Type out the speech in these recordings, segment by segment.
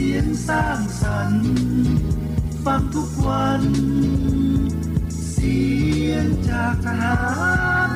สียงสร้างสรรค์ฟังทุกวัน เสียงจากทหาร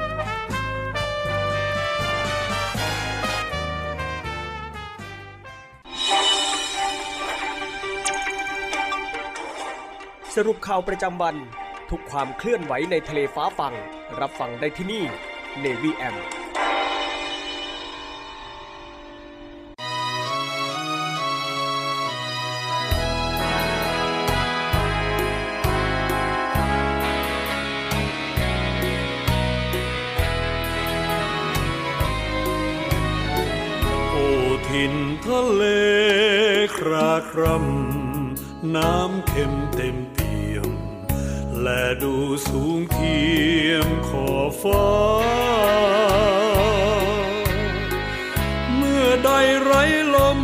สรุปข่าวประจำวัน ทุกความเคลื่อนไหวในทะเลฟ้าฟังรับฟังได้ที่นี่ Navy M โอทินทะเลคราครำน้ำเค็มเต็ม และดูสูงเทียมขอฟ้า เมื่อใดไรลม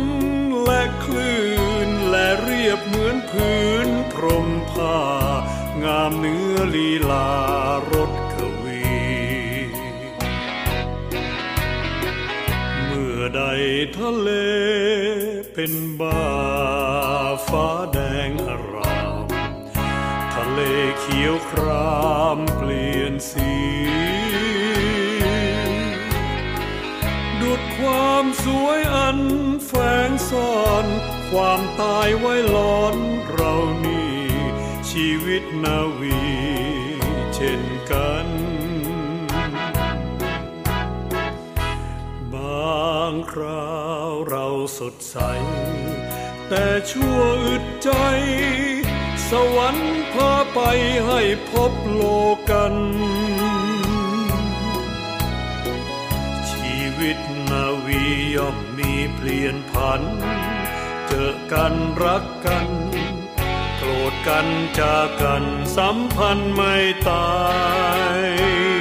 และคลื่นและเรียบเหมือนพื้นพรมผ้างามเนื้อลีลารถกวี เมื่อใดทะเลเป็นบาฟ้าแดงอ สี ดุดความสวยอันแฝงซ่อน ความตายไว้ล้อนเรานี่ ชีวิตนาวีเช่นกัน บางคราวเราสดใส แต่ชั่วอึดใจสวรรค์พาไปให้พบโลกัน ลี่ยนผัน เจอกันรักกัน โกรธกันจากกันสัมพันธ์ไม่ตาย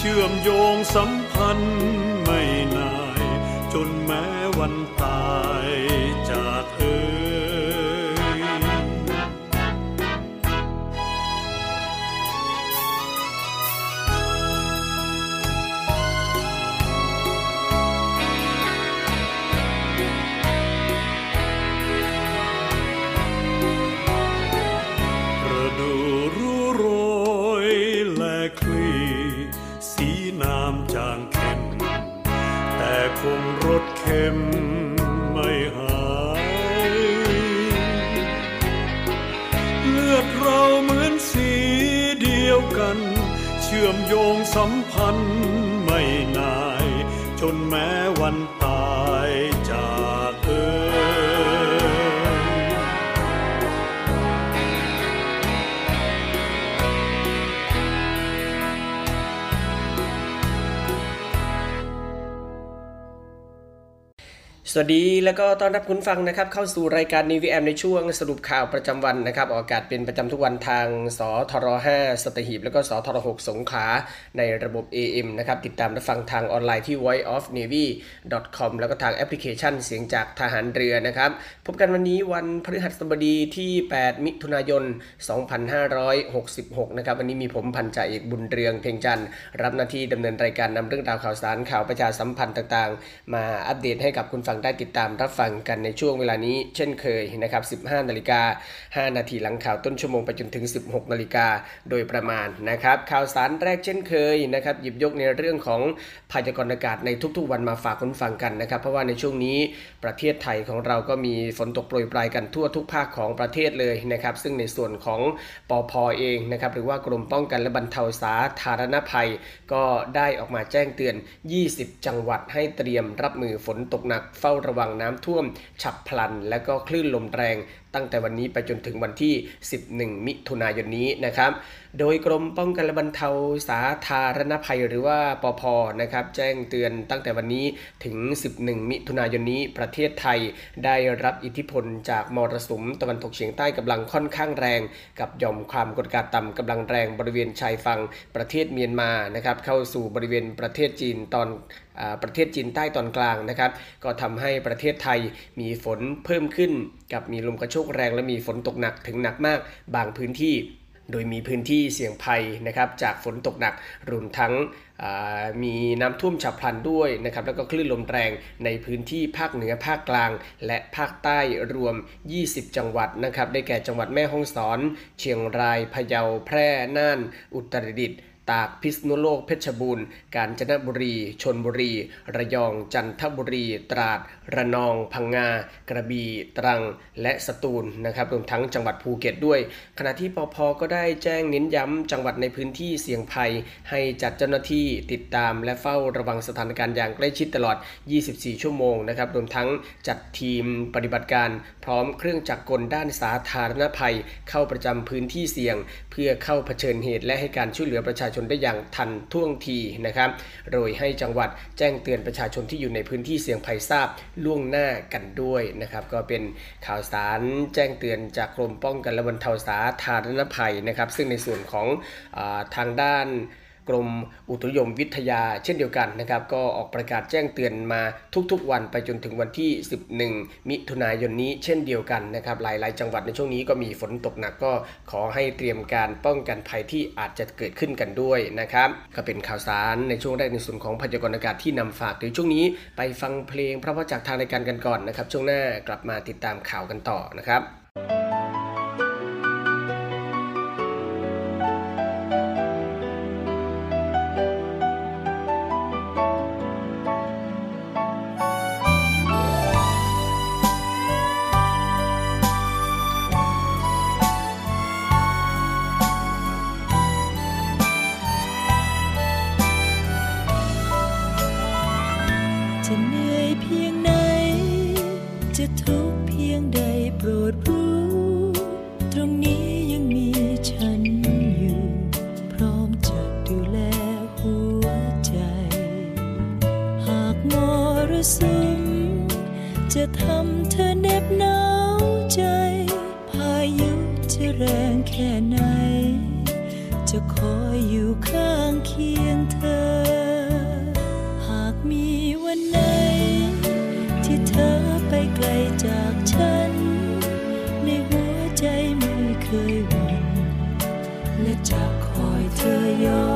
เชื่อมโยงสัมพันธ์ไม่นาย จนแม้วัน สวัสดีแล้วก็ต้อนรับคุณฟังนะครับ เข้าสู่รายการนิวแอมในช่วงสรุปข่าวประจำวันนะครับ ออกอากาศเป็นประจำทุกวันทางสทร5สัตหีบ แล้วก็สทร6สงขลาในระบบ AM นะครับ ติดตามรับฟังทางออนไลน์ที่ voiceofnavy.com แล้วก็ทางแอปพลิเคชันเสียงจากทหารเรือนะครับ พบกันวันนี้วันพฤหัสบดีที่ 8 มิถุนายน 2566 นะครับ วันนี้มีผมพันจ่าเอกบุญเรืองเพ่งจันทร์รับหน้าที่ดำเนินรายการนำเรื่องราวข่าวสารข่าวประชาสัมพันธ์ต่างๆ มาอัปเดตให้กับคุณฟังได้ติดตามรับฟังกันในช่วงเวลานี้ เช่นเคยนะครับ 15 นาฬิกา 5 นาทีหลังข่าวต้นชั่วโมงไปจนถึง 16 นาฬิกาโดยประมาณนะครับ ข่าวสารแรกเช่นเคยนะครับ หยิบยกในเรื่องของพยากรณ์อากาศในทุกๆ วันมาฝากคุณฟังกันนะครับ เพราะว่าในช่วงนี้ประเทศไทยของเราก็มีฝนตกโปรยปลายกันทั่วทุกภาคของประเทศเลยนะครับ ซึ่งในส่วนของปอพอเองนะครับหรือว่ากรมป้องกันและบรรเทาสาธารณภัย ก็ได้ออกมาแจ้งเตือน 20 จังหวัดให้เตรียมรับมือฝนตกหนักเฝ้าระวังน้ำท่วม ฉับพลัน และก็คลื่นลมแรงตั้งแต่วันนี้ไปจนถึงวันที่ 11 มิถุนายนนี้นะครับ โดยกรมป้องกันและบรรเทาสาธารณภัยหรือว่าปอพนะครับแจ้งเตือนตั้งแต่วันนี้ถึง 11 มิถุนายนนี้ ประเทศไทยได้รับอิทธิพลจากมรสุมตะวันตกเฉียงใต้กำลังค่อนข้างแรง กับหย่อมความกดอากาศต่ำกำลังแรงบริเวณชายฝั่งประเทศเมียนมานะครับเข้าสู่บริเวณประเทศจีนตอนประเทศจีนใต้ตอนกลางนะครับ ก็ทำให้ประเทศไทยมีฝนเพิ่มขึ้น กับมีลมกระโชกแรงและมีฝนตกหนักถึงหนักมากบางพื้นที่ โดยมีพื้นที่เสี่ยงภัยนะครับจากฝนตกหนักรวมทั้งมีน้ำท่วมฉับพลันด้วยนะครับแล้วก็คลื่นลมแรงในพื้นที่ภาคเหนือภาคกลาง และภาคใต้รวม 20 จังหวัดนะครับได้แก่จังหวัดแม่ฮ่องสอน เชียงรายพะเยาแพร่น่าน อุตรดิตถ์ตากพิษณุโลกเพชรบูรณ์ กาญจนบุรี ชนบุรี ระยองจันทบุรี ตราด ระนอง พังงา กระบี่ ตรัง และสตูลนะครับ รวมทั้งจังหวัดภูเก็ตด้วย ขณะที่ปพก็ได้แจ้งเน้นย้ำจังหวัดในพื้นที่เสี่ยงภัย ให้จัดเจ้าหน้าที่ติดตามและเฝ้าระวังสถานการณ์อย่างใกล้ชิดตลอด 24 ชั่วโมงนะครับ รวมทั้งจัดทีมปฏิบัติการ พร้อมเครื่องจักรกลด้านสาธารณภัย เข้าประจำพื้นที่เสี่ยง เพื่อเข้าเผชิญเหตุและให้การช่วยเหลือประชาชนได้อย่างทันท่วงทีนะครับ โดยให้จังหวัดแจ้งเตือนประชาชนที่อยู่ในพื้นที่เสี่ยงภัยทราบล่วงหน้ากันด้วยนะครับ ก็เป็นข่าวสารแจ้งเตือนจากกรมป้องกันและบรรเทาสาธารณภัยนะครับ ซึ่งในส่วนของอทางด้าน กรมอุตุนิยมวิทยาเช่นเดียวกันนะครับ ก็ออกประกาศแจ้งเตือนมาทุกๆ วันไปจนถึงวันที่ 11 มิถุนายนนี้เช่นเดียวกันนะครับ หลายๆ จังหวัดในช่วงนี้ก็มีฝนตกหนักก็ขอให้เตรียมการป้องกันภัยที่อาจจะเกิดขึ้นกันด้วยนะครับก็เป็นข่าวสารในช่วงแรกในส่วนของพยากรณ์อากาศที่นำฝากในช่วงนี้ไปฟังเพลงพระวจากทางรายการกันก่อนนะครับ ช่วงหน้ากลับมาติดตามข่าวกันต่อนะครับ มีวันไหน ที่เธอไปไกลจากฉัน ในหัวใจไม่เคยหวั่นและจะคอยเธอยอม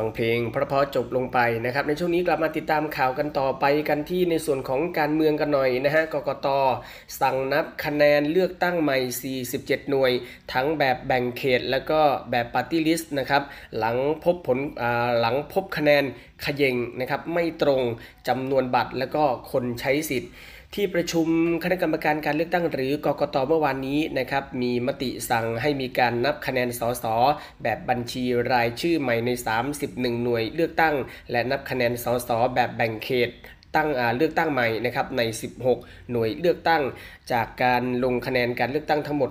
ฟังเพลงเพราะๆจบลงไปนะครับ ในช่วงนี้กลับมาติดตามข่าวกันต่อไปกันที่ในส่วนของการเมืองกันหน่อยนะฮะกกตสั่งนับคะแนนเลือกตั้งใหม่ 47 หน่วย ทั้งแบบแบ่งเขต แล้วก็แบบปาร์ตี้ลิสต์นะครับหลังพบผลหลังพบคะแนนขย่งนะครับไม่ตรงจำนวนบัตรแล้วก็คนใช้สิทธิ์ ที่ประชุมคณะกรรมการการเลือกตั้งหรือกกตเมื่อวานนี้นะครับมีมติสั่งให้มีการนับคะแนนสสแบบบัญชีรายชื่อใหม่ใน 31 หน่วยเลือกตั้ง และนับคะแนนสสแบบแบ่งเขต ตั้งเลือกตั้งใหม่นะครับใน 16 หน่วยเลือกตั้ง จากการลงคะแนนการเลือกตั้งทั้งหมด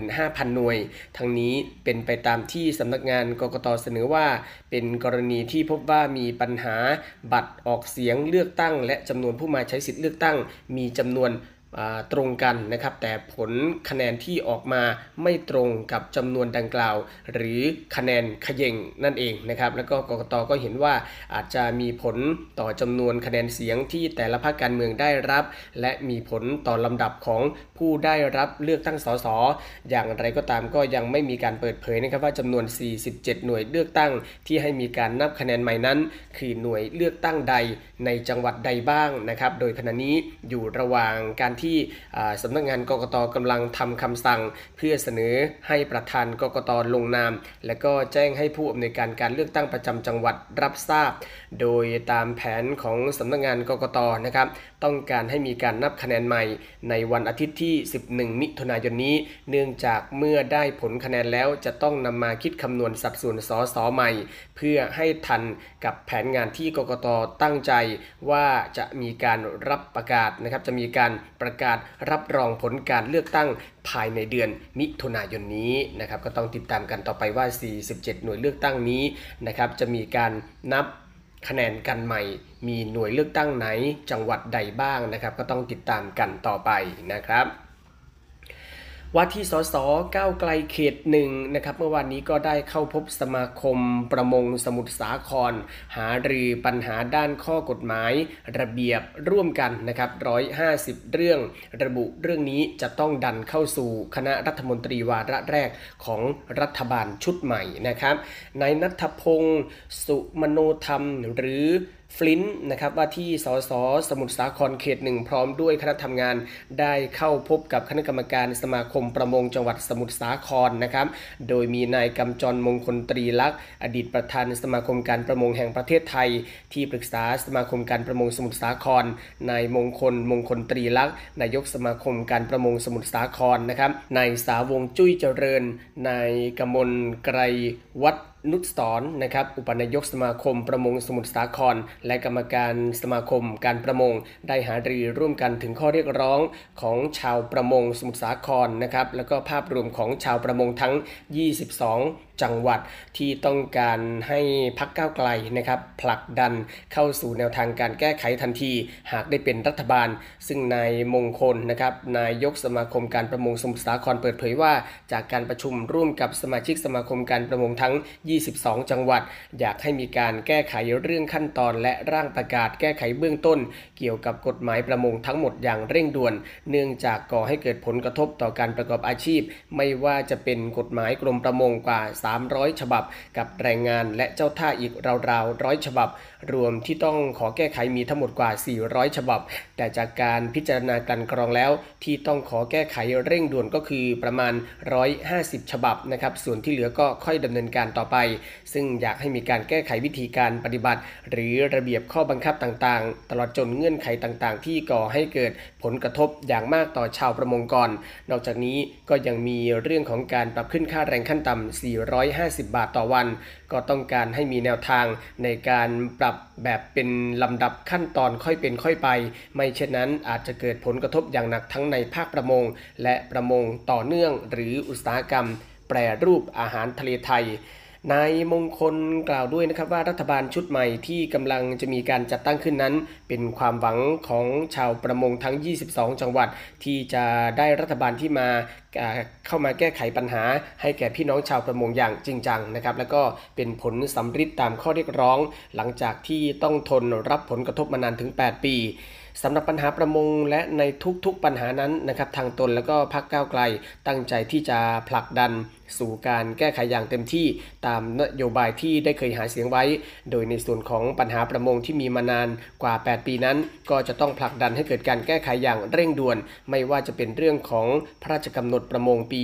95,000 หน่วย ทั้งนี้เป็นไปตามที่สำนักงานกกตเสนอว่า เป็นกรณีที่พบว่ามีปัญหาบัตรออกเสียงเลือกตั้ง และจำนวนผู้มาใช้สิทธิ์เลือกตั้งมีจำนวน ตรงกันนะครับ แต่ผลคะแนนที่ออกมาไม่ตรงกับจำนวนดังกล่าว หรือคะแนนขย่งนั่นเองนะครับ แล้วก็กกตก็เห็นว่าอาจจะมีผลต่อจำนวนคะแนนเสียงที่แต่ละพรรคการเมืองได้รับ และมีผลต่อลำดับของผู้ได้รับเลือกตั้งสสอย่างไรก็ตามก็ยังไม่มีการเปิดเผยนะครับว่าจำนวน 47 หน่วยเลือกตั้งที่ให้มีการนับคะแนนใหม่นั้น คือหน่วยเลือกตั้งใดในจังหวัดใดบ้างนะครับ โดยขณะนี้อยู่ระหว่างการที่สำนักงานกกตกำลังทำคำสั่ง เพื่อเสนอให้ประธานกกตลงนาม และก็แจ้งให้ผู้อำนวยการการเลือกตั้งประจำจังหวัดรับทราบ โดยตามแผนของสำนักงานกกตนะครับ ต้องการให้มีการนับคะแนนใหม่ ในวันอาทิตย์ที่ 11 มิถุนายนนี้ เนื่องจากเมื่อได้ผลคะแนนแล้วจะต้องนำมาคิดคำนวณสัดส่วนสสใหม่ เพื่อให้ทันกับแผนงานที่กกตตั้งใจว่าจะมีการรับประกาศนะครับ จะมีการประกาศรับรองผลการเลือกตั้งภายในเดือนมิถุนายนนี้นะครับ ก็ต้องติดตามกันต่อไปว่า 47 หน่วยเลือกตั้งนี้นะครับ จะมีการนับคะแนนกันใหม่ มีหน่วยเลือกตั้งไหน จังหวัดใดบ้างนะครับ ก็ต้องติดตามกันต่อไปนะครับ ว่าที่สสก้าวไกลเขตหนึ่งนะครับเมื่อวานนี้ก็ได้เข้าพบสมาคมประมงสมุทรสาคร หารือปัญหาด้านข้อกฎหมาย ระเบียบร่วมกันนะครับ150เรื่อง ระบุเรื่องนี้จะต้องดันเข้าสู่คณะรัฐมนตรีวาระแรกของรัฐบาลชุดใหม่นะครับนายนัทพงศ์สุมโนธรรมหรือ ฟลินนะครับว่าที่สสสมุทรสาครเขตหนึ่งพร้อมด้วยคณะทำงานได้เข้าพบกับคณะกรรมการสมาคมประมงจังหวัดสมุทรสาครนะครับโดยมีนายกำจรมงคลตรีลักษ์อดีตประธานสมาคมการประมงแห่งประเทศไทย ที่ปรึกษาสมาคมการประมงสมุทรสาครนายมงคลมงคลตรีลักษ์นายกสมาคมการประมงสมุทรสาครนะครับนายสาวงจุ้ยเจริญนายกมลไกรวัฒ นุชสอนนะครับอุปนายกสมาคมประมงสมุทรสาคร และกรรมการสมาคมการประมง ได้หารือร่วมกันถึงข้อเรียกร้องของชาวประมงสมุทรสาครนะครับแล้วก็ภาพรวมของชาวประมงทั้ง 22 จังหวัดที่ต้องการให้พักก้าวไกลนะครับผลักดันเข้าสู่แนวทางการแก้ไขทันที หากได้เป็นรัฐบาล ซึ่งนายมงคลนะครับนายกสมาคมการประมงสมุทรสาครเปิดเผยว่า จากการประชุมร่วมกับสมาชิกสมาคมการประมงทั้ง22 จังหวัด อยากให้มีการแก้ไขเรื่องขั้นตอน และร่างประกาศแก้ไขเบื้องต้น เกี่ยวกับกฎหมายประมงทั้งหมดอย่างเร่งด่วน เนื่องจากก่อให้เกิดผลกระทบต่อการประกอบอาชีพ ไม่ว่าจะเป็นกฎหมายกรมประมงกว่า 300 ฉบับ กับแรงงานและเจ้าท่าอีกราวๆร้อยฉบับ รวมที่ต้องขอแก้ไขมีทั้งหมดกว่า 400 ฉบับ แต่จากการพิจารณากันกรองแล้ว ที่ต้องขอแก้ไขเร่งด่วนก็คือประมาณ 150 ฉบับนะครับ ส่วนที่เหลือก็ค่อยดำเนินการต่อไปซึ่งอยากให้มีการแก้ไขวิธีการปฏิบัติ หรือระเบียบข้อบังคับต่างๆ ตลอดจนเงื่อนไขต่างๆ ที่ก่อให้เกิดผลกระทบอย่างมากต่อชาวประมงก่อน นอกจากนี้ก็ยังมีเรื่องของการปรับขึ้นค่าแรงขั้นต่ำ 450 บาทต่อวัน ก็ต้องการให้มีแนวทางในการปรับแบบเป็นลำดับขั้นตอนค่อยเป็นค่อยไป ไม่เช่นนั้นอาจจะเกิดผลกระทบอย่างหนักทั้งในภาคประมง และประมงต่อเนื่องหรืออุตสาหกรรม แปรรูปอาหารทะเลไทย นายมงคลกล่าวด้วยนะครับว่ารัฐบาลชุดใหม่ที่กำลังจะมีการจัดตั้งขึ้นนั้น เป็นความหวังของชาวประมงทั้ง 22 จังหวัด ที่จะได้รัฐบาลที่มาเข้ามาแก้ไขปัญหา ให้แก่พี่น้องชาวประมงอย่างจริงจังนะครับแล้วก็เป็นผลสำฤทธิ์ตามข้อเรียกร้อง หลังจากที่ต้องทนรับผลกระทบมานานถึง 8 ปีสำหรับปัญหาประมงและในทุกๆปัญหานั้นนะครับทางตนแล้วก็พักก้าวไกล ตั้งใจที่จะผลักดัน สู่การแก้ไขอย่างเต็มที่ตามนโยบายที่ได้เคยหาเสียงไว้ โดยในส่วนของปัญหาประมงที่มีมานานกว่า 8 ปีนั้น ก็จะต้องผลักดันให้เกิดการแก้ไขอย่างเร่งด่วน ไม่ว่าจะเป็นเรื่องของพระราชกำหนดประมงปี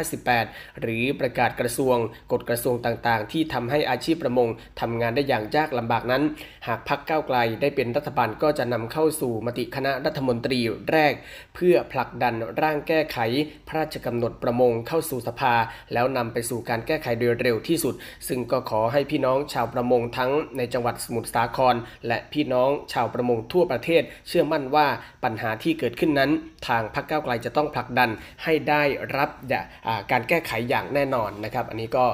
2558 หรือประกาศกระทรวง กฎกระทรวงต่างๆ ที่ทำให้อาชีพประมงทำงานได้อย่างยากลำบากนั้น หากพักก้าวไกลได้เป็นรัฐบาลก็จะนำเข้าสู่มติคณะรัฐมนตรีแรก เพื่อผลักดันร่างแก้ไขพระราชกำหนดประมงเข้าสู่สภาแล้วนำไปสู่การแก้ไขโดยเร็วที่สุด ซึ่งก็ขอให้พี่น้องชาวประมงทั้งในจังหวัดสมุทรสาคร และพี่น้องชาวประมงทั่วประเทศ เชื่อมั่นว่าปัญหาที่เกิดขึ้นนั้น ทางพรรคก้าวไกลจะต้องผลักดันให้ได้รับการแก้ไขอย่างแน่นอนนะครับ อันนี้ก็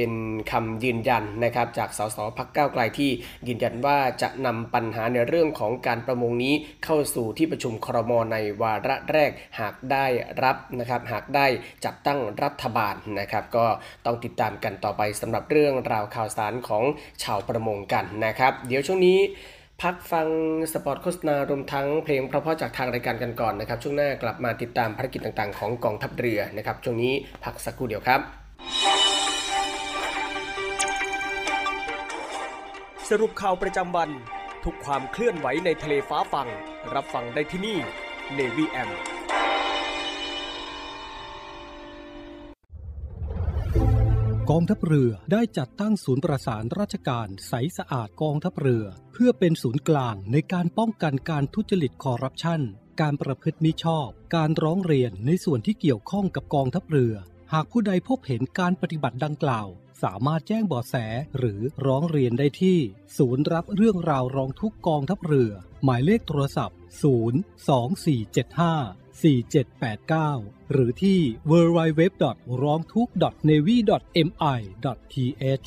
เป็นคำยืนยันนะครับจากสสพักก้าวไกลที่ยืนยันว่าจะนำปัญหาในเรื่องของการประมงนี้เข้าสู่ที่ประชุมครมในวาระแรกหากได้รับนะครับหากได้จัดตั้งรัฐบาลนะครับ ก็ต้องติดตามกันต่อไปสำหรับเรื่องราวข่าวสารของชาวประมงกันนะครับ เดี๋ยวช่วงนี้พักฟังสปอตโฆษณารวมทั้งเพลงเพราะๆจากทางรายการกันก่อนนะครับ ช่วงหน้ากลับมาติดตามภารกิจต่างๆ ของกองทัพเรือนะครับช่วงนี้พักสักครู่เดียวครับ สรุปข่าวประจำวัน ทุกความเคลื่อนไหวในทะเลฟ้าฟัง รับฟังได้ที่นี่ Navy M กองทัพเรือได้จัดตั้งศูนย์ประสานราชการใสสะอาดกองทัพเรือ เพื่อเป็นศูนย์กลางในการป้องกันการทุจริตคอร์รัปชันการประพฤติมิชอบ การร้องเรียนในส่วนที่เกี่ยวข้องกับกองทัพเรือ หากผู้ใดพบเห็นการปฏิบัติดังกล่าว สามารถแจ้งเบาะแสหรือร้องเรียนได้ที่ ศูนย์รับเรื่องราวร้องทุกกองทัพเรือ หมายเลขโทรศัพท์ 02475 4789 หรือที่ www.rongthuk.navy.mi.th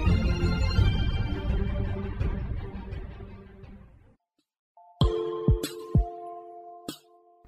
4584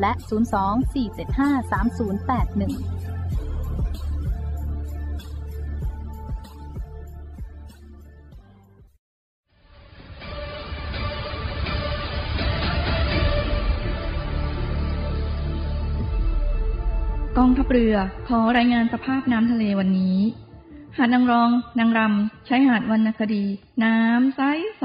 และ 02-475-3081กองทัพเรือขอรายงานสภาพน้ำทะเลวันนี้ หาดนางรอง นางรำใช้หาดวรรณคดี น้ำใสใส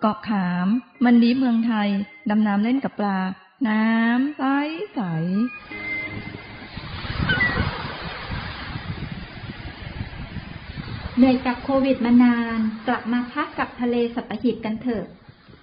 เกาะขาม มันดีเมืองไทย ดำน้ำเล่นกับปลา น้ำใสใสเหนื่อยกับโควิดมานาน กลับมาพักกับทะเลสัปหิบกันเถอะ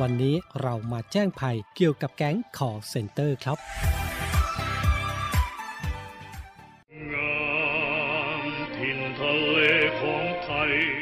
วันนี้เรามาแจ้งภัยเกี่ยวกับแก๊งขอเซ็นเตอร์ครับ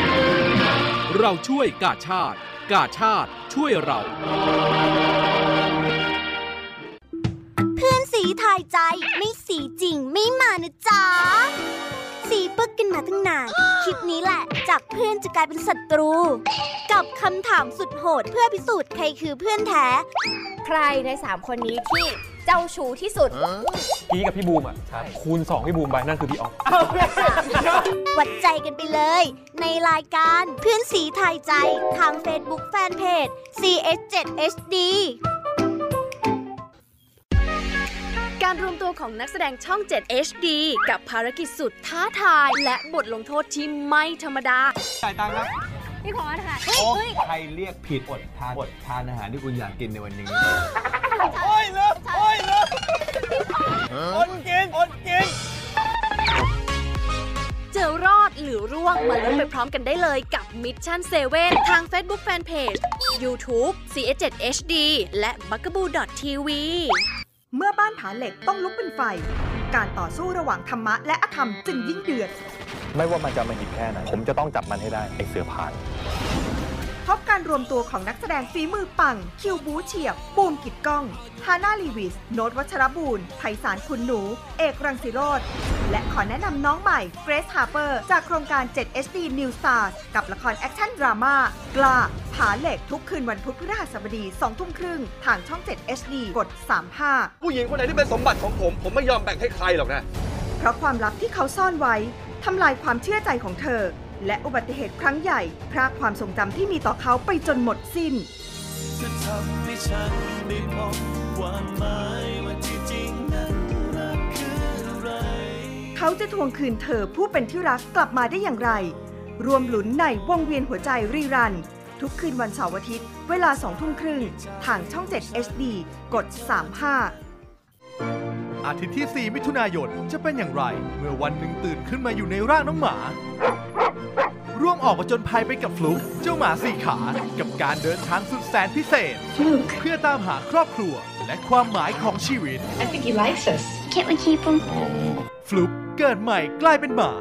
5683 เราช่วยกาชาติ กาชาติช่วยเรา เพื่อนสีทายใจไม่สีจริงไม่มานะจ๊ะสีปึกกันมาตั้งนานคลิปนี้แหละ จากเพื่อนจะกลายเป็นศัตรู กับคำถามสุดโหดเพื่อพิสูจน์ใครคือเพื่อนแท้ ใครใน3คนนี้ที่ เจ้าชู้ที่สุด พี่กับพี่บูมอะคูณ 2 พี่บูมไปนั่นคือพี่ออฟวัดใจกันไปเลย ในรายการเพื่อนสีทายใจทาง Facebook Fanpage CS7HD การรวมตัวของนักแสดงช่อง 7 HD กับภารกิจสุดท้าทาย และบทลงโทษที่ไม่ธรรมดาจ่ายตังค์นะพี่พอสค่ะโอ้ใครเรียกผิดอดทานอดทานอาหารที่คุณอยากกินในวันนี้ โอ้ยเลิกโอ้ยเลิก อดกินอดกินจะรอดหรือร่วงมาลุ้นไปพร้อมกันได้เลยกับ Mission 7 ทาง Facebook Fanpage YouTube CS7 HD และ b u g a b o o TV เมื่อบ้านผาเหล็กต้องลุกเป็นไฟ การต่อสู้ระหว่างธรรมะและอธรรมจึงยิ่งเดือด ไม่ว่ามันจะอำมหิตแค่ไหน ผมจะต้องจับมันให้ได้ไอ้เสือผ่านพ บการรวมตัวของนักแสดงฝีมือปัง คิวบู๊เฉียบ บูมกิตต์ก้อง ฮาน่าลีวิส โน้ตวัชรบูล ไพศาล ขุนหนู เอกรังสิโรธและขอแนะนำน้องใหม่เกรซฮาร์เปอร์จากโครงการ 7 HD New Stars กับละครแอคชั่นดราม่ากล้าผาเหล็กทุกคืนวันพุธพฤหัสบดี2ทุ่มครึ่งทางช่อง 7 HD กด 35 ผู้หญิงคนไหนที่เป็นสมบัติของผม ผมไม่ยอมแบ่งให้ใครหรอกนะ เพราะความลับที่เขาซ่อนไว้ทำลายความเชื่อใจของเธอ และอุบัติเหตุครั้งใหญ่พรากความทรงจำที่มีต่อเขาไปจนหมดสิ้น จะทำให้ฉันได้พบความหมายว่าที่จริงนั้นรักคืออะไร เขาจะทวงคืนเธอผู้เป็นที่รักกลับมาได้อย่างไร รวมหลุนในวงเวียนหัวใจรีรัน ทุกคืนวันเสาร์อาทิตย์ เวลา2ทุ่มครึ่งทางช่อง 7 HD กด 35 อาทิตย์ที่ 4 มิถุนายนจะเป็นอย่างไร เมื่อวันหนึ่งตื่นขึ้นมาอยู่ในร่างน้องหมา ร่วมออกมาจนภัยไปกับฟลุกเจ้าหมาสี่ขา กับการเดินทางสุดแสนพิเศษ เพื่อตามหาครอบครัว และความหมายของชีวิต I think he likes us. Can't we keep him? ฟลุกเกิดใหม่กลายเป็นหมา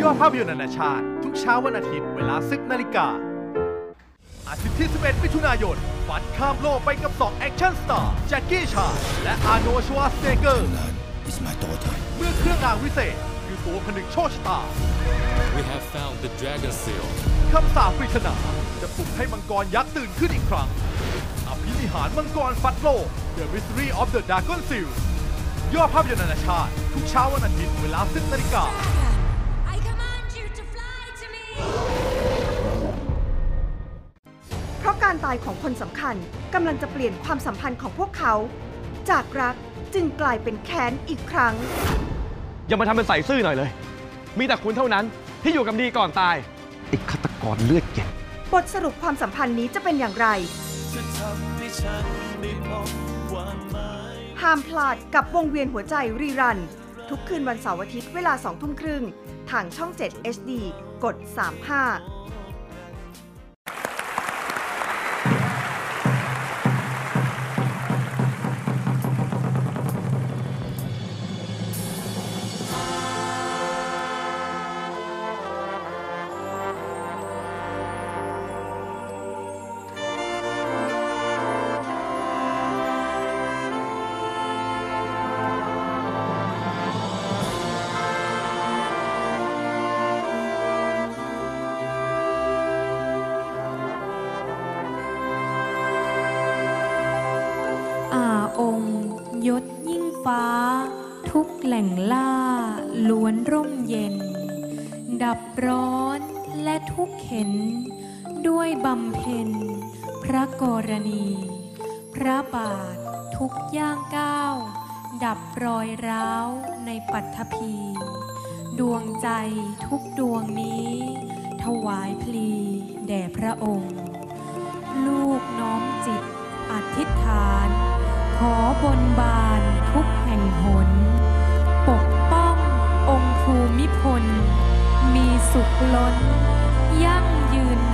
ยอดภาพยนตร์นานาชาติ ทุกเช้าวันอาทิตย์เวลา10นาฬิกา อาทิตย์ที่ 11 มิถุนายนฟัดข้ามโลกไปกับ 2 action star แจ็คกี้ชาน และอาร์โนชวาสเนเกอร์ เมื่อเครื่องรางวิเศษ คือตัวผนึกโชคชะตา We have found the dragon seal. คำสาปปริศนา จะปลุกให้มังกรยักษ์ตื่นขึ้นอีกครั้ง อภินิหารมังกรฟัดโลก The Mystery of the Dragon Seal ยอดภาพยนตร์นานาชาติ ทุกเช้าวันอาทิตย์เวลา10นาฬิกา เพราะการตายของคนสำคัญกำลังจะเปลี่ยนความสัมพันธ์ของพวกเขา จากรักจึงกลายเป็นแค้นอีกครั้ง อย่ามาทำเป็นใส่ซื่อหน่อยเลย มีแต่คุณเท่านั้นที่อยู่กับดีก่อนตายไอ้ฆาตกรเลือดเย็นบทสรุปความสัมพันธ์นี้จะเป็นอย่างไรจะทำให้ฉันได้พบความหมายห้ามพลาดกับวงเวียนหัวใจรีรัน ทุกคืนวันเสาร์อาทิตย์เวลา2ทุ่มครึ่ง ทางช่อง 7 HD กด 35 องค์ ยศยิ่งฟ้า ทุกแหล่งล่า ล้วนร่มเย็น ดับร้อนและทุกเข็น ด้วยบำเพ็ญ พระกรณี พระบาททุกย่างก้าว ดับรอยร้าวในปัทภี ดวงใจทุกดวงนี้ ถวายพลีแด่พระองค์ ลูกน้อมจิตอธิษฐาน ขอบนบานทุกแห่งหน ปกป้ององค์ภูมิพล มีสุขล้น ยั่งยืน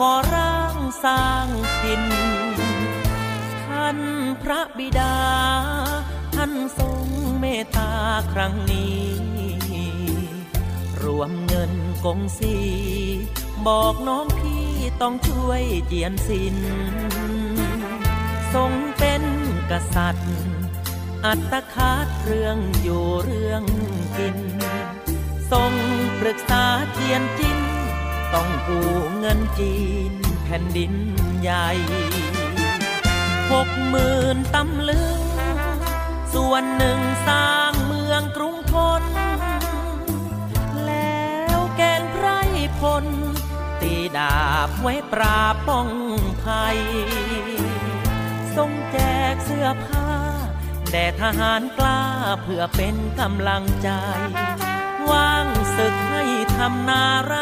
ก่อร่างสร้างถิ่นท่านพระบิดา ท่านทรงเมตตาครั้งนี้ รวมเงินกงสี บอกน้องพี่ต้องช่วยเจียนสิน ทรงเป็นกษัตริย์ อัตคาดเรื่องอยู่เรื่องกิน ทรงปรึกษาเจียนจิน ต้องกู้เงินจีนแผ่นดินใหญ่หกหมื่นตำลึง ส่วนหนึ่งสร้างเมืองกรุงทน แล้วแกนไพรพล ตีดาบไว้ปราบป้องภัย ทรงแจกเสื้อผ้า แด่ทหารกล้าเพื่อเป็นกำลังใจ ว่างศึกให้ทำนาไร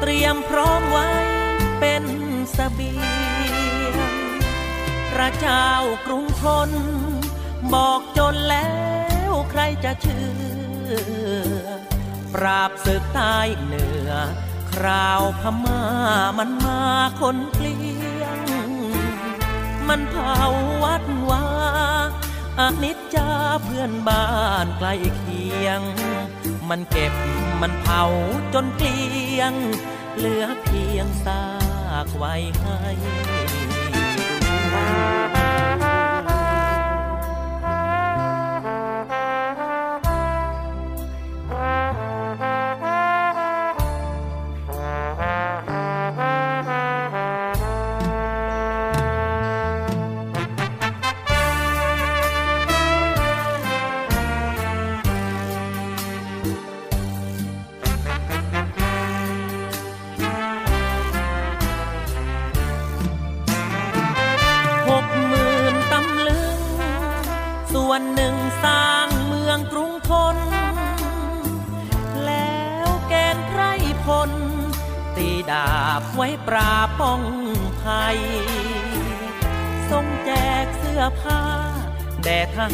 เตรียมพร้อมไว้เป็นสเบียงพระเจ้ากรุงทน บอกจนแล้วใครจะเชื่อ ปราบศึกใต้เหนือ คราวพม่ามันมาคนเกลียง มันเผาวัดวาอนิจจาเพื่อนบ้านใกล้เคียง มันเก็บมันเผาจนเกลี้ยง เหลือเพียงซากไว้ให้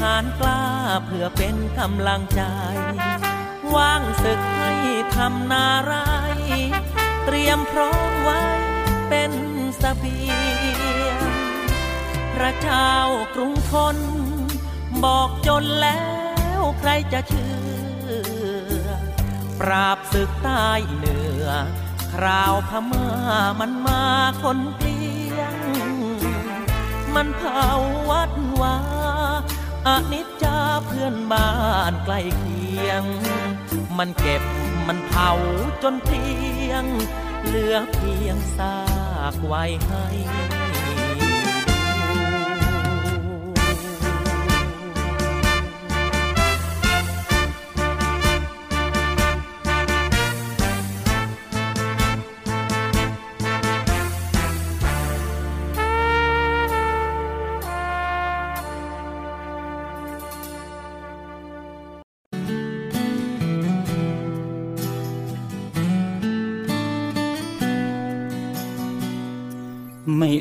หารกล้าเพื่อเป็นกำลังใจ ว่างศึกให้ทำนาไร เตรียมพร้อมไว้เป็นสเสบียง พระเจ้ากรุงทน บอกจนแล้วใครจะเชื่อ ปราบศึกใต้เหนือ คราวพม่ามันมาคนเกลียง มันเผาวัดวา อนิจจาเพื่อนบ้านใกล้เคียง มันเก็บมันเผาจนเพียง เหลือเพียงซากไว้ให้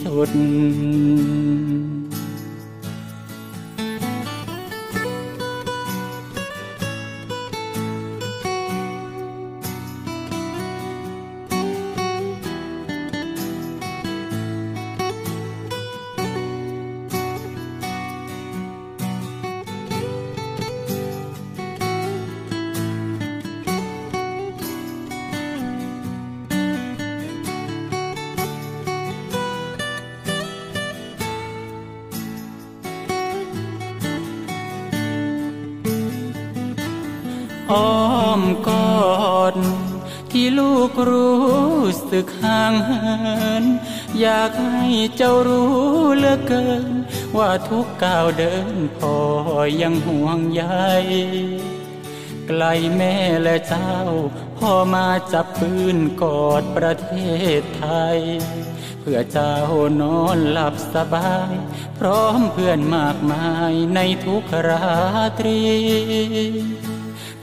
สุด น อยากให้เจ้ารู้เหลือเกิน ว่าทุกก้าวเดินพ่อยังห่วงใยไกลแม่และเจ้า พ่อมาจับปืนกอดประเทศไทย เพื่อเจ้านอนหลับสบาย พร้อมเพื่อนมากมายในทุกราตรี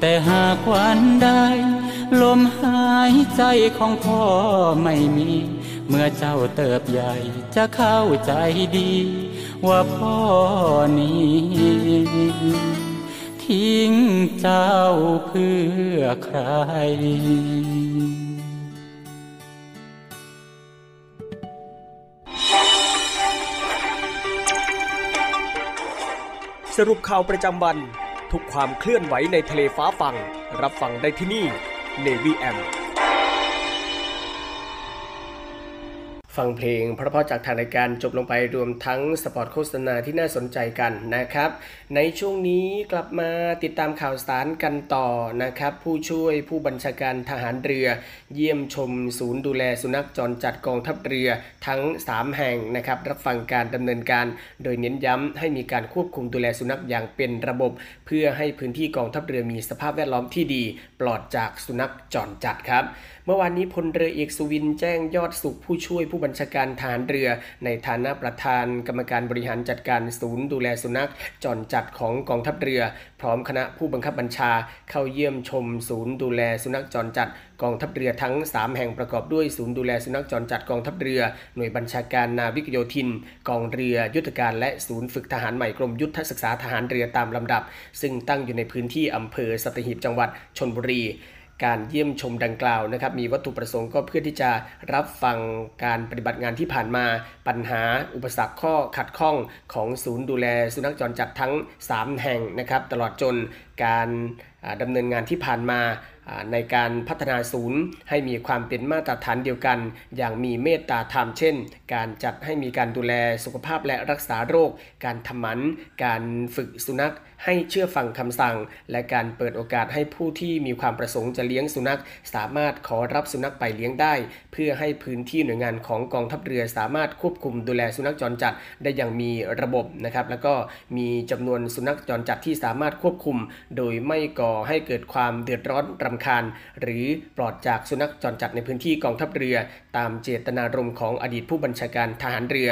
แต่หากวันใดลมหายใจของพ่อไม่มี เมื่อเจ้าเติบใหญ่จะเข้าใจดี ว่าพ่อนี้ทิ้งเจ้าเพื่อใครสรุปข่าวประจำวัน ทุกความเคลื่อนไหวในทะเลฟ้าฟัง รับฟังได้ที่นี่ Navy M ฟังเพลงเพราะๆจากทางรายการจบลงไปรวมทั้งสปอตโฆษณาที่น่าสนใจกันนะครับ ในช่วงนี้กลับมาติดตามข่าวสารกันต่อนะครับ ผู้ช่วยผู้บัญชาการทหารเรือ เยี่ยมชมศูนย์ดูแลสุนัขจรจัดกองทัพเรือทั้ง 3 แห่งนะครับ รับฟังการดำเนินการ โดยเน้นย้ำให้มีการควบคุมดูแลสุนัขอย่างเป็นระบบ เพื่อให้พื้นที่กองทัพเรือมีสภาพแวดล้อมที่ดี ปลอดจากสุนัขจรจัดครับ มื่อวานนี้พลเรือเอกสุวินแจ้งยอดสุขผู้ช่วยผู้บัญชาการฐานเรือ ในฐานะประธานกรรมการบริหารจัดการศูนย์ดูแลสุนัขจรจัดของกองทัพเรือ พร้อมคณะผู้บังคับบัญชาเข้าเยี่ยมชมศูนย์ดูแลสุนัขจรจัดกองทัพเรือทั้ง 3 แห่งประกอบด้วยศูนย์ดูแลสุนัขจรจัดกองทัพเรือ หน่วยบัญชาการนาวิกโยธิน กองเรือยุทธการและศูนย์ฝึกทหารใหม่กรมยุทธศึกษาทหารเรือตามลำดับ ซึ่งตั้งอยู่ในพื้นที่อำเภอสัตหีบจังหวัดชนบุรี การเยี่ยมชมดังกล่าวนะครับ มีวัตถุประสงค์ก็เพื่อที่จะรับฟังการปฏิบัติงานที่ผ่านมา ปัญหาอุปสรรคข้อขัดข้องของศูนย์ดูแลสุนัขจรจัดทั้ง 3 แห่งนะครับ ตลอดจนการ ดำเนินงานที่ผ่านมาในการพัฒนาศูนย์ ให้มีความเป็นมาตรฐานเดียวกัน อย่างมีเมตตาธรรมเช่น การจัดให้มีการดูแลสุขภาพและรักษาโรค การทำหมัน การฝึกสุนัขให้เชื่อฟังคำสั่ง และการเปิดโอกาสให้ผู้ที่มีความประสงค์จะเลี้ยงสุนัข สามารถขอรับสุนัขไปเลี้ยงได้ เพื่อให้พื้นที่หน่วยงานของกองทัพเรือสามารถควบคุมดูแลสุนัขจรจัดได้อย่างมีระบบนะครับแล้วก็มีจำนวนสุนัขจรจัดที่สามารถควบคุม โดยไม่ก่อให้เกิดความเดือดร้อนรำคาญ หรือปลอดจากสุนัขจรจัดในพื้นที่กองทัพเรือ ตามเจตนารมณ์ของอดีตผู้บัญชาการทหารเรือ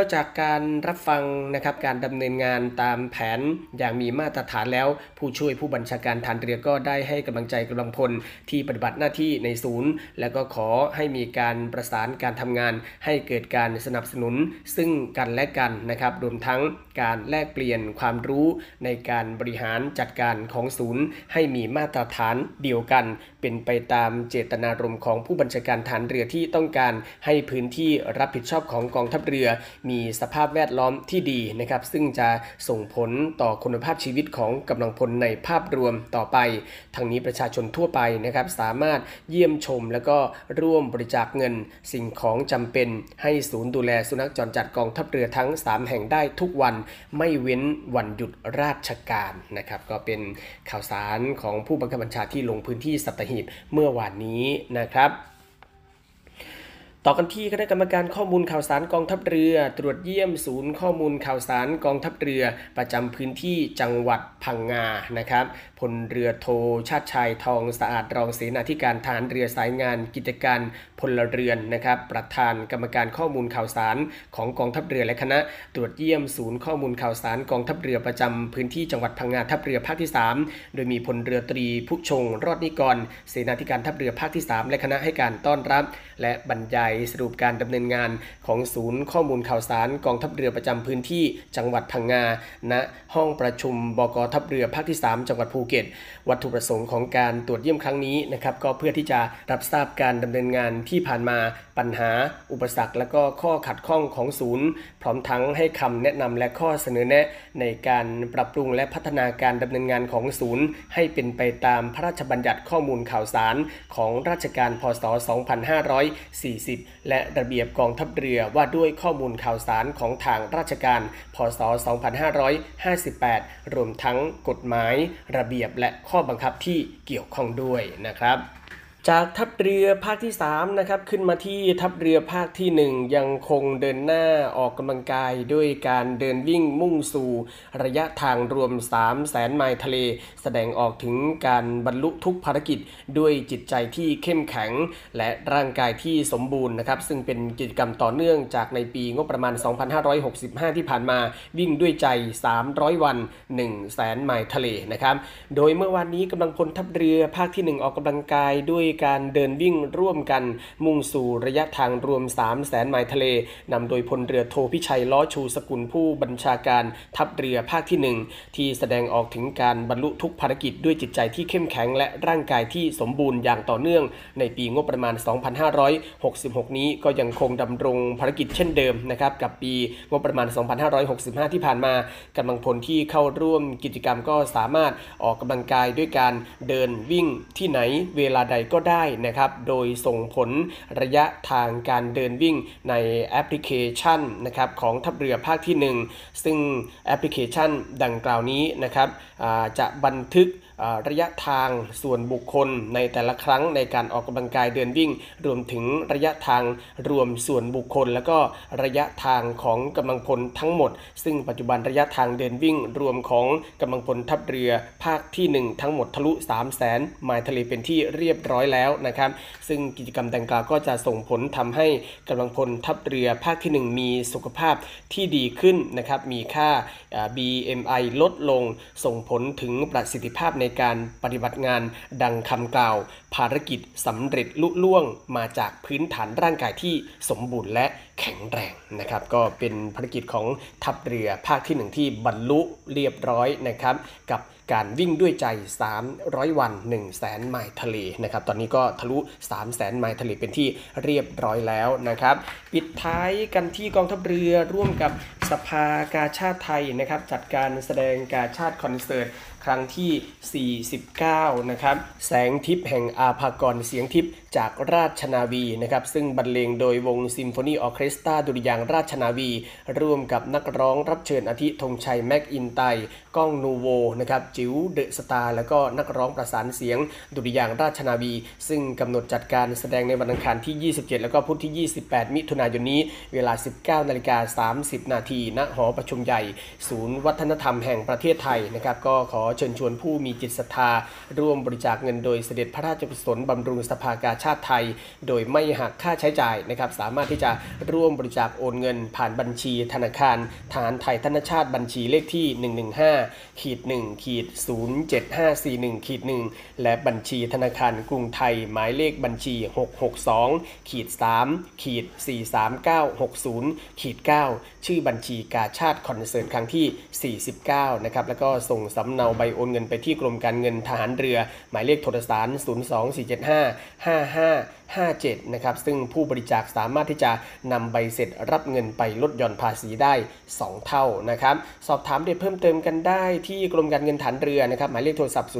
นอกจากการรับฟังนะครับการดำเนินงานตามแผนอย่างมีมาตรฐานแล้ว ผู้ช่วยผู้บัญชาการฐานเรือก็ได้ให้กำลังใจกำลังพลที่ปฏิบัติหน้าที่ในศูนย์ และก็ขอให้มีการประสานการทำงาน ให้เกิดการสนับสนุน ซึ่งกันและกันนะครับรวมทั้งการแลกเปลี่ยนความรู้ในการบริหารจัดการของศูนย์ ให้มีมาตรฐานเดียวกัน เป็นไปตามเจตนารมณ์ของผู้บัญชาการฐานเรือที่ต้องการให้พื้นที่รับผิดชอบของกองทัพเรือมีสภาพแวดล้อมที่ดีนะครับ ซึ่งจะส่งผลต่อคุณภาพชีวิตของกำลังพลในภาพรวมต่อไปทางนี้ประชาชนทั่วไปนะครับ สามารถเยี่ยมชมแล้วก็ร่วมบริจาคเงิน สิ่งของจำเป็น ให้ศูนย์ดูแลสุนัขจรจัดกองทัพเรือทั้ง 3 แห่งได้ทุกวันไม่เว้นวันหยุดราชการนะครับก็เป็นข่าวสารของผู้บังคับบัญชาที่ลงพื้นที่สัตหีบเมื่อวานนี้นะครับ ต่อกันที่คณะกรรมการข้อมูลข่าวสารกองทัพเรือ ตรวจเยี่ยมศูนย์ข้อมูลข่าวสารกองทัพเรือ ประจำพื้นที่จังหวัดพังงานะครับพลเรือโทชาติชายทองสะอาดรองเสนาธิการฐานเรือสายงานกิจการพลเรือนนะครับประธานกรรมการข้อมูลข่าวสารของกองทัพเรือและคณะ ตรวจเยี่ยมศูนย์ข้อมูลข่าวสารกองทัพเรือประจำพื้นที่จังหวัดพังงาทัพเรือภาคที่ 3 โดยมีพลเรือตรีผู้ชง รอดนิกรเสนาธิการทัพเรือภาคที่ 3 และคณะให้การต้อนรับ และบรรยายสรุปการดำเนินงานของศูนย์ข้อมูลข่าวสารกองทัพเรือประจำพื้นที่จังหวัดพังงาณห้องประชุมบกทัพเรือภาคที่ 3 จังหวัดภูเก็ต วัตถุประสงค์ของการตรวจเยี่ยมครั้งนี้นะครับก็เพื่อที่จะรับทราบการดำเนินงานที่ผ่านมาปัญหา อุปสรรค และก็ข้อขัดข้องของศูนย์ พร้อมทั้งให้คำแนะนำและข้อเสนอแนะในการปรับปรุงและพัฒนาการดำเนินงานของศูนย์ ให้เป็นไปตามพระราชบัญญัติข้อมูลข่าวสารของราชการพศ 2540และระเบียบกองทัพเรือว่าด้วยข้อมูลข่าวสารของทางราชการ พศ 2558 รวมทั้งกฎหมาย ระเบียบและข้อบังคับที่เกี่ยวข้องด้วยนะครับ จากทัพเรือภาคที่3นะครับขึ้นมาที่ทัพเรือภาคที่ 1 ยังคงเดินหน้าออกกำลังกายด้วยการเดินวิ่งมุ่งสู่ระยะทางรวม 3 0 0แสนไมล์ทะเล แสดงออกถึงการบรรลุทุกภารกิจด้วยจิตใจที่เข้มแข็ง และร่างกายที่สมบูรณ์นะครับซึ่งเป็นกิจกรรมต่อเนื่องจากในปีงบประมาณ 2565 ที่ผ่านมาวิ่งด้วยใจ 300 วัน 1 0 0 0 0แสนไมล์ทะเลนะครับโดยเมื่อวานนี้กำลังพลทัพเรือภาคที่ 1 ออกกำลังกายด้วยการเดินวิ่งร่วมกัน มุ่งสู่ระยะทางรวม 3 0 0แสนไมล์ทะเลนำโดยพลเรือโทพิชัยล้อชูสกุลผู้บัญชาการทัพเรือภาคที่ 1 ที่แสดงออกถึงการบรรลุทุกภารกิจด้วยจิตใจที่เข้มแข็งและร่างกายที่สมบูรณ์อย่างต่อเนื่อง ในปีงบประมาณ 2566 นี้ก็ยังคงดำรงภารกิจเช่นเดิมนะครับกับปีงบประมาณ 2565 ที่ผ่านมากำลังพลที่เข้าร่วมกิจกรรมก็สามารถออกกำลังกายด้วยการเดินวิ่งที่ไหนเวลาใดก็ได้นะครับ โดยส่งผลระยะทางการเดินวิ่งในแอปพลิเคชันนะครับของทัพเรือภาคที่ 1 ซึ่งแอปพลิเคชันดังกล่าวนี้นะครับจะบันทึก ระยะทางส่วนบุคคลในแต่ละครั้งในการออกกำลังกายเดินวิ่ง รวมถึงระยะทางรวมส่วนบุคคล แล้วก็ระยะทางของกำลังพลทั้งหมด ซึ่งปัจจุบันระยะทางเดินวิ่ง รวมของกำลังพลทัพเรือภาคที่ 1 ทั้งหมดทะลุ3 0 0แสนไมล์ทะเลเป็นที่เรียบร้อยแล้วนะครับซึ่งกิจกรรมดังกล่าวก็จะส่งผลทำให้กำลังพลทัพเรือภาคที่ 1 มีสุขภาพที่ดีขึ้นนะครับมีค่า BMI ลดลงส่งผลถึงประสิทธิภาพในการปฏิบัติงานดังคำกล่าว ภารกิจสำเร็จลุล่วงมาจากพื้นฐานร่างกายที่สมบูรณ์และแข็งแรงนะครับ ก็เป็นภารกิจของทัพเรือภาคที่ 1 ที่บรรลุเรียบร้อยนะครับ กับการวิ่งด้วยใจ 300 วัน 1 0 0 0 0แสนไมล์ทะเลนะครับ ตอนนี้ก็ทะลุ 3 0 0แสนไมล์ทะเลเป็นที่เรียบร้อยแล้วนะครับ ปิดท้ายกันที่กองทัพเรือร่วมกับสภากาชาดไทยนะครับ จัดการแสดงกาชาดคอนเสิร์ตครั้งที่ 49 นะครับ แสงทิพย์แห่งอาภากรเสียงทิพย์จากราชนาวีนะครับซึ่งบรรเลงโดยวงซิมโฟนีออเคสตราดุริยางค์ราชนาวี ร่วมกับนักร้องรับเชิญอาทิธงไชยแมคอินไตย์ก้องนูโวนะครับจิ๋วเดอะสตาร์แล้วก็นักร้องประสานเสียงดุริยางราชนาวี ซึ่งกำหนดจัดการแสดงในวันอังคารที่ 27 แล้วก็พุธที่ 28 มิถุนายนนี้ เวลา 19นาฬิกา30 นาทีณหอประชุมใหญ่ ศูนย์วัฒนธรรมแห่งประเทศไทยนะครับก็ขอเชิญชวนผู้มีจิตศรัทธา ร่วมบริจาคเงินโดยเสด็จพระราชกุศลบำรุงสภากาชาติไทย โดยไม่หักค่าใช้จ่ายนะครับสามารถที่จะร่วมบริจาคโอนเงิน ผ่านบัญชีธนาคารทหารไทยธนชาติบัญชีเลขที่ 115ขีด1ขีด07541ขีด1และบัญชีธนาคารกรุงไทยหมายเลขบัญชี 662ขีด3ขีด43960ขีด9ชื่อบัญชีกาชาติคอนเสิร์ตครั้งที่ 49 นะครับ แล้วก็ส่งสำเนาใบโอนเงินไปที่กรมการเงินทหารเรือ หมายเลขโทรศัพท์ 02475 55 57นะครับซึ่งผู้บริจาคสามารถที่จะนำใบเสร็จรับเงินไปลดหย่อนภาษีได้ 2 เท่านะครับสอบถามเด็ดเพิ่มเติมกันได้ที่กรมการเงินฐานเรือนะครับหมายเลขโทรศัพท์ 02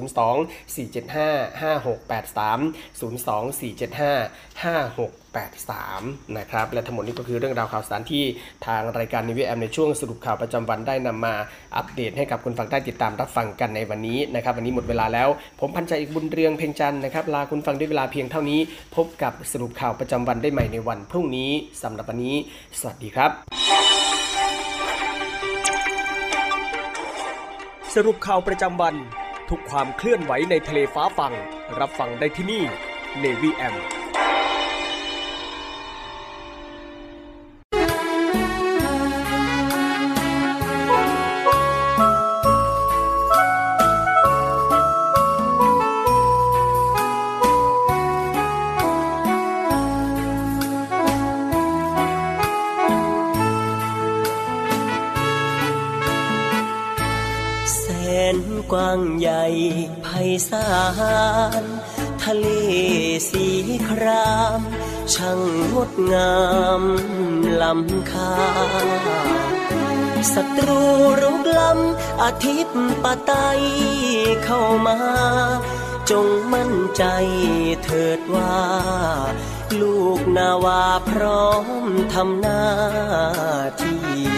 475 5683 02 475 5683นะครับและทั้งหมดนี้ก็คือเรื่องราวข่าวสารที่ทางรายการนิวแอมในช่วงสรุปข่าวประจำวันได้นำมาอัปเดตให้กับคุณฟังได้ติดตามรับฟังกันในวันนี้นะครับวันนี้หมดเวลาแล้ว ผมพันใจอีกบุญเรืองเพ่งจันนะครับลาคุณฟังด้วยเวลาเพียงเท่านี้พบกับสรุปข่าวประจำวันได้ใหม่ในวันพรุ่งนี้สำหรับวันนี้ สวัสดีครับ สรุปข่าวประจำวัน ทุกความเคลื่อนไหวในทะเลฟ้าฟัง รับฟังได้ที่นี่ Navy M กว้างใหญ่ไพศาลทะเลสีคราม ช่างงดงามลำคาศัตรูรุกล้ำอาทิตย์ปะไตเข้ามา จงมั่นใจเถิดว่า ลูกนาวาพร้อมทำหน้าที่